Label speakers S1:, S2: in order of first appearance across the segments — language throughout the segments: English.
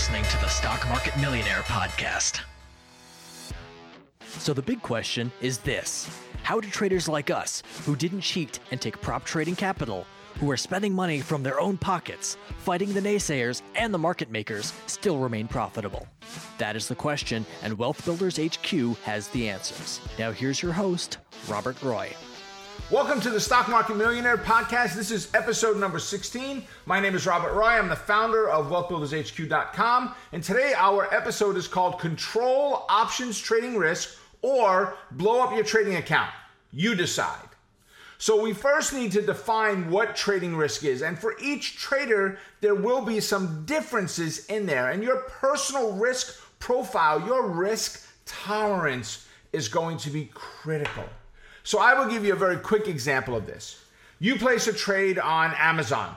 S1: listening to the Stock Market Millionaire Podcast. So, the big question is this How do traders like us, who didn't cheat and take prop trading capital, who are spending money from their own pockets, fighting the naysayers and the market makers, still remain profitable? That is the question, and Wealth Builders HQ has the answers. Now, here's your host, Robert Roy.
S2: Welcome to the Stock Market Millionaire Podcast. This is episode number 16. My name is Robert Roy. I'm the founder of WealthBuildersHQ.com. And today our episode is called Control Options Trading Risk or Blow Up Your Trading Account. You decide. So we first need to define what trading risk is. And for each trader, there will be some differences in there. And your personal risk profile, your risk tolerance is going to be critical. So I will give you a very quick example of this. You place a trade on Amazon,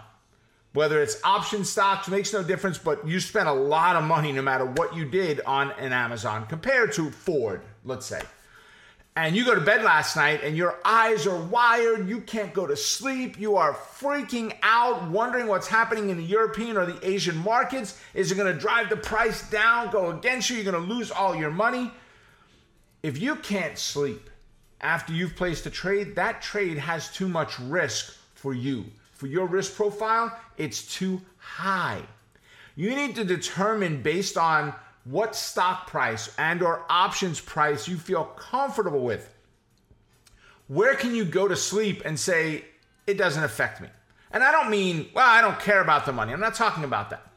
S2: whether it's option stocks, makes no difference, but you spent a lot of money no matter what you did on an Amazon compared to Ford, let's say. And you go to bed last night and your eyes are wired, you can't go to sleep, you are freaking out, wondering what's happening in the European or the Asian markets. Is it gonna drive the price down, go against you? You're gonna lose all your money. If you can't sleep, after you've placed a trade, that trade has too much risk for you. For your risk profile, it's too high. You need to determine based on what stock price and or options price you feel comfortable with. Where can you go to sleep and say it doesn't affect me? And I don't mean, well, I don't care about the money. I'm not talking about that.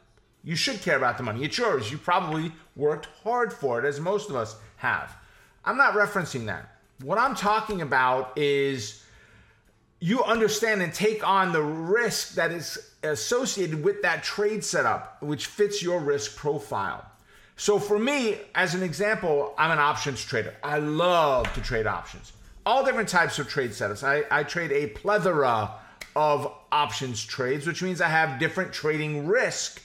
S2: You should care about the money. It's yours. You probably worked hard for it as most of us have. I'm not referencing that. What I'm talking about is you understand and take on the risk that is associated with that trade setup, which fits your risk profile. So, for me, as an example, I'm an options trader. I love to trade options, all different types of trade setups. I, I trade a plethora of options trades, which means I have different trading risk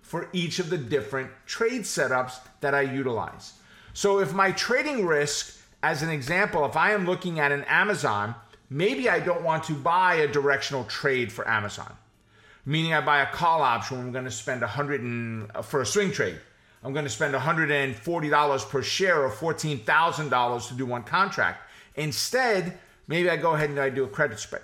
S2: for each of the different trade setups that I utilize. So, if my trading risk as an example, if I am looking at an Amazon, maybe I don't want to buy a directional trade for Amazon. Meaning I buy a call option I'm going to spend 100 and, uh, for a swing trade. I'm going to spend $140 per share or $14,000 to do one contract. Instead, maybe I go ahead and I do a credit spread.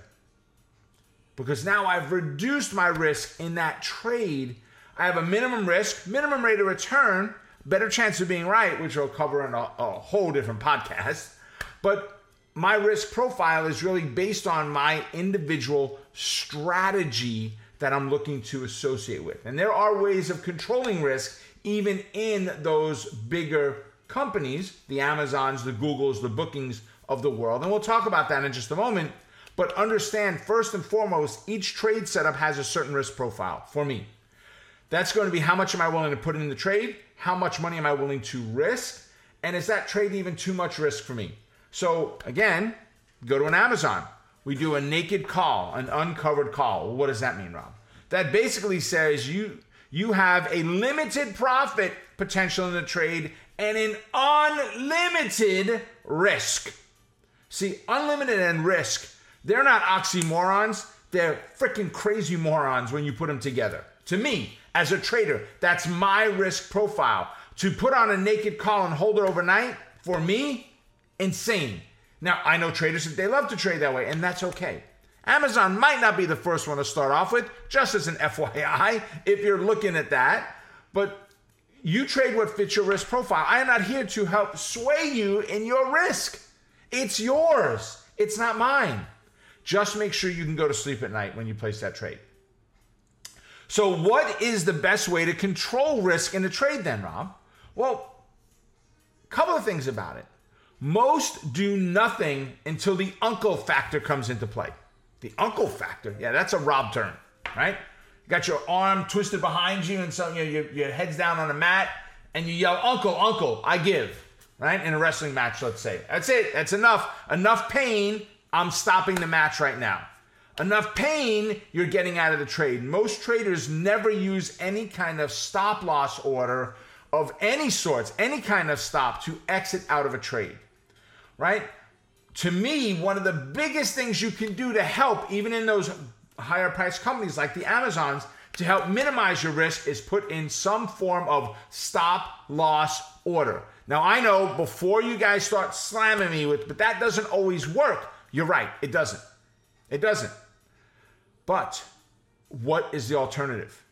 S2: Because now I've reduced my risk in that trade. I have a minimum risk, minimum rate of return, better chance of being right, which I'll cover in a, a whole different podcast. But my risk profile is really based on my individual strategy that I'm looking to associate with. And there are ways of controlling risk even in those bigger companies, the Amazons, the Googles, the bookings of the world. And we'll talk about that in just a moment. But understand first and foremost, each trade setup has a certain risk profile for me. That's going to be how much am I willing to put in the trade? How much money am I willing to risk? And is that trade even too much risk for me? So, again, go to an Amazon. We do a naked call, an uncovered call. What does that mean, Rob? That basically says you you have a limited profit potential in the trade and an unlimited risk. See, unlimited and risk, they're not oxymorons, they're freaking crazy morons when you put them together. To me, as a trader. That's my risk profile. To put on a naked call and hold it overnight, for me, insane. Now, I know traders that they love to trade that way, and that's okay. Amazon might not be the first one to start off with, just as an FYI, if you're looking at that. But you trade what fits your risk profile. I am not here to help sway you in your risk. It's yours, it's not mine. Just make sure you can go to sleep at night when you place that trade. So, what is the best way to control risk in a trade then, Rob? Well, a couple of things about it. Most do nothing until the uncle factor comes into play. The uncle factor, yeah, that's a Rob term, right? You got your arm twisted behind you, and so you know, your, your head's down on a mat, and you yell, Uncle, Uncle, I give, right? In a wrestling match, let's say. That's it. That's enough. Enough pain. I'm stopping the match right now enough pain, you're getting out of the trade. Most traders never use any kind of stop loss order of any sorts, any kind of stop to exit out of a trade, right? To me, one of the biggest things you can do to help, even in those higher priced companies like the Amazons, to help minimize your risk is put in some form of stop loss order. Now, I know before you guys start slamming me with, but that doesn't always work. You're right, it doesn't. It doesn't. But what is the alternative?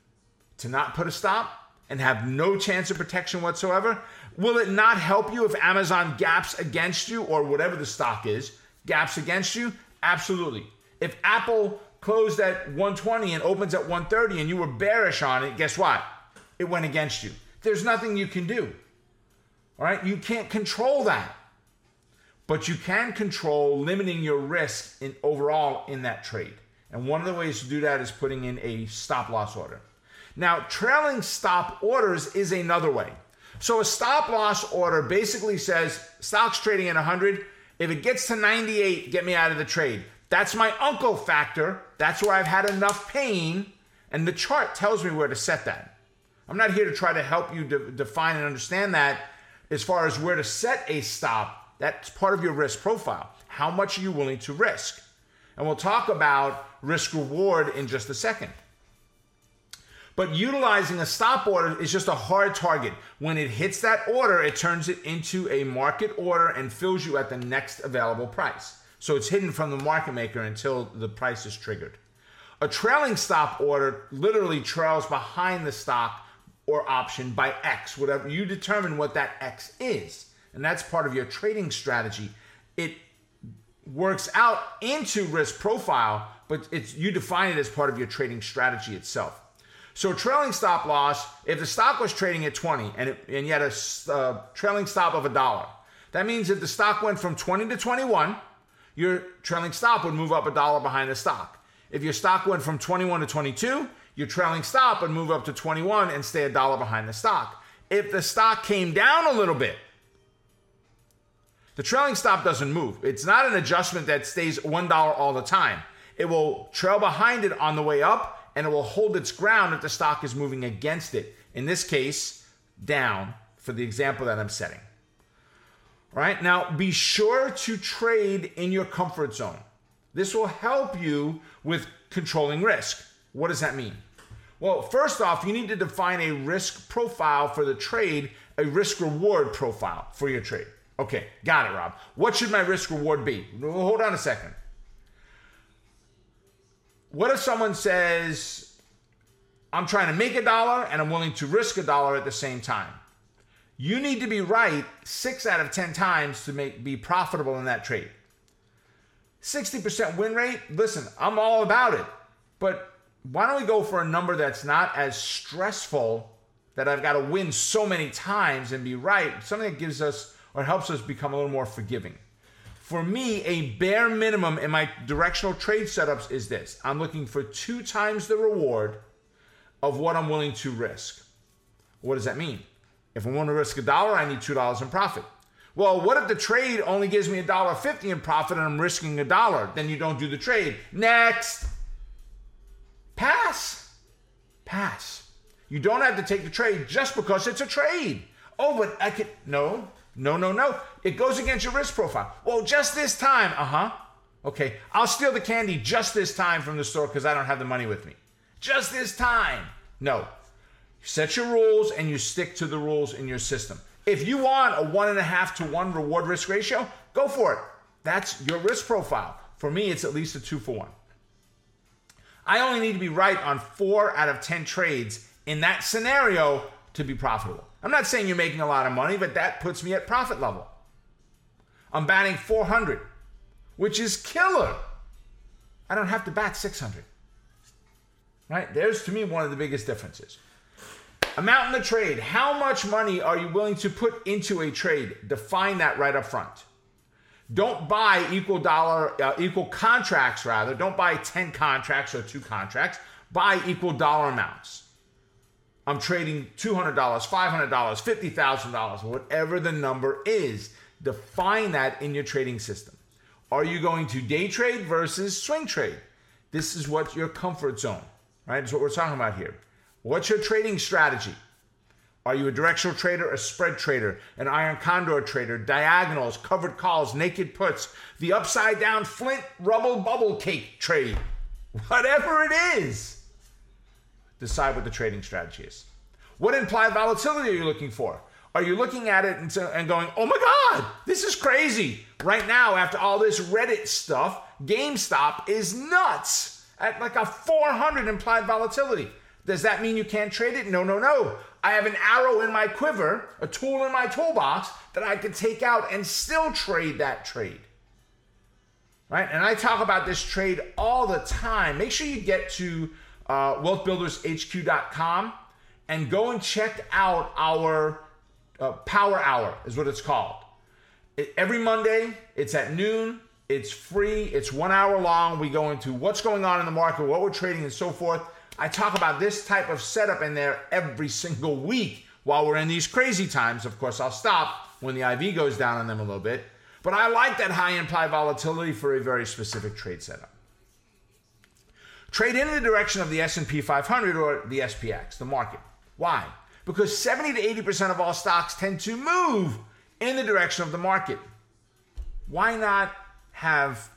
S2: To not put a stop and have no chance of protection whatsoever? Will it not help you if Amazon gaps against you or whatever the stock is, gaps against you? Absolutely. If Apple closed at 120 and opens at 130 and you were bearish on it, guess what? It went against you. There's nothing you can do. All right? You can't control that. But you can control limiting your risk in overall in that trade. And one of the ways to do that is putting in a stop loss order. Now, trailing stop orders is another way. So a stop loss order basically says stock's trading at 100. If it gets to 98, get me out of the trade. That's my uncle factor. That's where I've had enough pain. And the chart tells me where to set that. I'm not here to try to help you de- define and understand that as far as where to set a stop. That's part of your risk profile. How much are you willing to risk? And we'll talk about risk reward in just a second. But utilizing a stop order is just a hard target. When it hits that order, it turns it into a market order and fills you at the next available price. So it's hidden from the market maker until the price is triggered. A trailing stop order literally trails behind the stock or option by X, whatever you determine what that X is. And that's part of your trading strategy. It works out into risk profile, but it's you define it as part of your trading strategy itself. So trailing stop loss, if the stock was trading at 20 and, it, and you had a uh, trailing stop of a dollar, that means if the stock went from 20 to 21, your trailing stop would move up a dollar behind the stock. If your stock went from 21 to 22, your trailing stop would move up to 21 and stay a dollar behind the stock. If the stock came down a little bit, the trailing stop doesn't move. It's not an adjustment that stays $1 all the time. It will trail behind it on the way up and it will hold its ground if the stock is moving against it. In this case, down for the example that I'm setting. All right, now be sure to trade in your comfort zone. This will help you with controlling risk. What does that mean? Well, first off, you need to define a risk profile for the trade, a risk reward profile for your trade. Okay, got it, Rob. What should my risk reward be? Hold on a second. What if someone says, I'm trying to make a dollar and I'm willing to risk a dollar at the same time? You need to be right six out of 10 times to make, be profitable in that trade. 60% win rate, listen, I'm all about it. But why don't we go for a number that's not as stressful that I've got to win so many times and be right? Something that gives us or helps us become a little more forgiving. For me, a bare minimum in my directional trade setups is this I'm looking for two times the reward of what I'm willing to risk. What does that mean? If I want to risk a dollar, I need $2 in profit. Well, what if the trade only gives me a dollar fifty in profit and I'm risking a dollar? Then you don't do the trade. Next. Pass. Pass. You don't have to take the trade just because it's a trade. Oh, but I could no. No, no, no. It goes against your risk profile. Well, just this time. Uh huh. Okay. I'll steal the candy just this time from the store because I don't have the money with me. Just this time. No. Set your rules and you stick to the rules in your system. If you want a one and a half to one reward risk ratio, go for it. That's your risk profile. For me, it's at least a two for one. I only need to be right on four out of 10 trades in that scenario to be profitable. I'm not saying you're making a lot of money, but that puts me at profit level. I'm batting 400, which is killer. I don't have to bat 600. Right? There's to me one of the biggest differences. Amount in the trade. How much money are you willing to put into a trade? Define that right up front. Don't buy equal dollar, uh, equal contracts rather. Don't buy 10 contracts or two contracts. Buy equal dollar amounts. I'm trading $200, $500, $50,000, whatever the number is. Define that in your trading system. Are you going to day trade versus swing trade? This is what your comfort zone, right? Is what we're talking about here. What's your trading strategy? Are you a directional trader, a spread trader, an iron condor trader, diagonals, covered calls, naked puts, the upside down flint rubble bubble cake trade? Whatever it is decide what the trading strategy is. What implied volatility are you looking for? Are you looking at it and, going, oh my God, this is crazy? Right now, after all this Reddit stuff, GameStop is nuts at like a 400 implied volatility. Does that mean you can't trade it? No, no, no. I have an arrow in my quiver, a tool in my toolbox that I can take out and still trade that trade. Right? And I talk about this trade all the time. Make sure you get to uh, wealthbuildershq.com and go and check out our uh, Power Hour is what it's called. It, every Monday, it's at noon. It's free. It's one hour long. We go into what's going on in the market, what we're trading, and so forth. I talk about this type of setup in there every single week while we're in these crazy times. Of course, I'll stop when the IV goes down on them a little bit. But I like that high implied volatility for a very specific trade setup. Trade in the direction of the S&P 500 or the SPX, the market. Why? because 70 to 80% of all stocks tend to move in the direction of the market. Why not have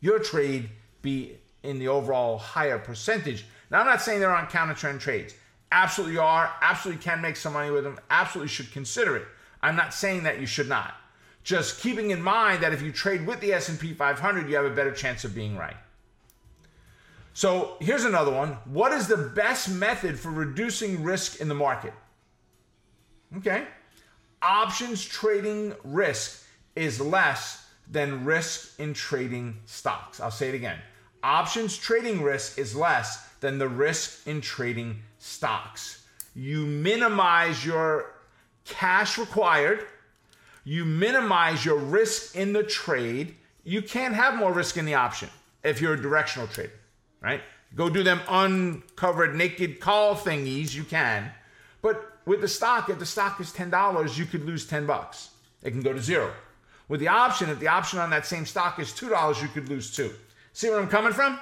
S2: your trade be in the overall higher percentage? Now, I'm not saying they're on counter trend trades. Absolutely are. Absolutely can make some money with them. Absolutely should consider it. I'm not saying that you should not. Just keeping in mind that if you trade with the S&P 500, you have a better chance of being right. So here's another one. What is the best method for reducing risk in the market? Okay. Options trading risk is less than risk in trading stocks. I'll say it again. Options trading risk is less than the risk in trading stocks. You minimize your cash required, you minimize your risk in the trade. You can't have more risk in the option if you're a directional trader right? Go do them uncovered naked call thingies, you can. But with the stock, if the stock is $10, you could lose 10 bucks. It can go to zero. With the option, if the option on that same stock is $2, you could lose two. See where I'm coming from?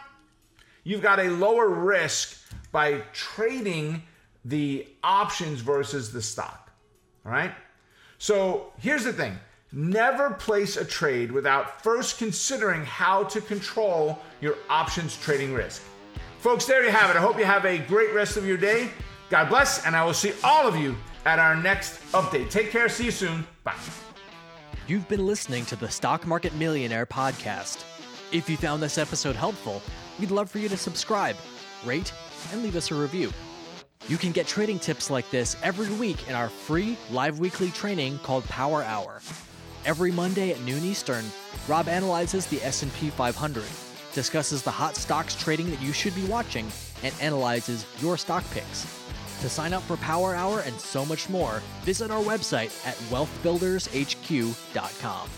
S2: You've got a lower risk by trading the options versus the stock. All right? So here's the thing Never place a trade without first considering how to control your options trading risk. Folks, there you have it. I hope you have a great rest of your day. God bless, and I will see all of you at our next update. Take care. See you soon. Bye.
S1: You've been listening to the Stock Market Millionaire podcast. If you found this episode helpful, we'd love for you to subscribe, rate, and leave us a review. You can get trading tips like this every week in our free live weekly training called Power Hour. Every Monday at noon Eastern, Rob analyzes the S&P 500, discusses the hot stocks trading that you should be watching, and analyzes your stock picks. To sign up for Power Hour and so much more, visit our website at wealthbuildershq.com.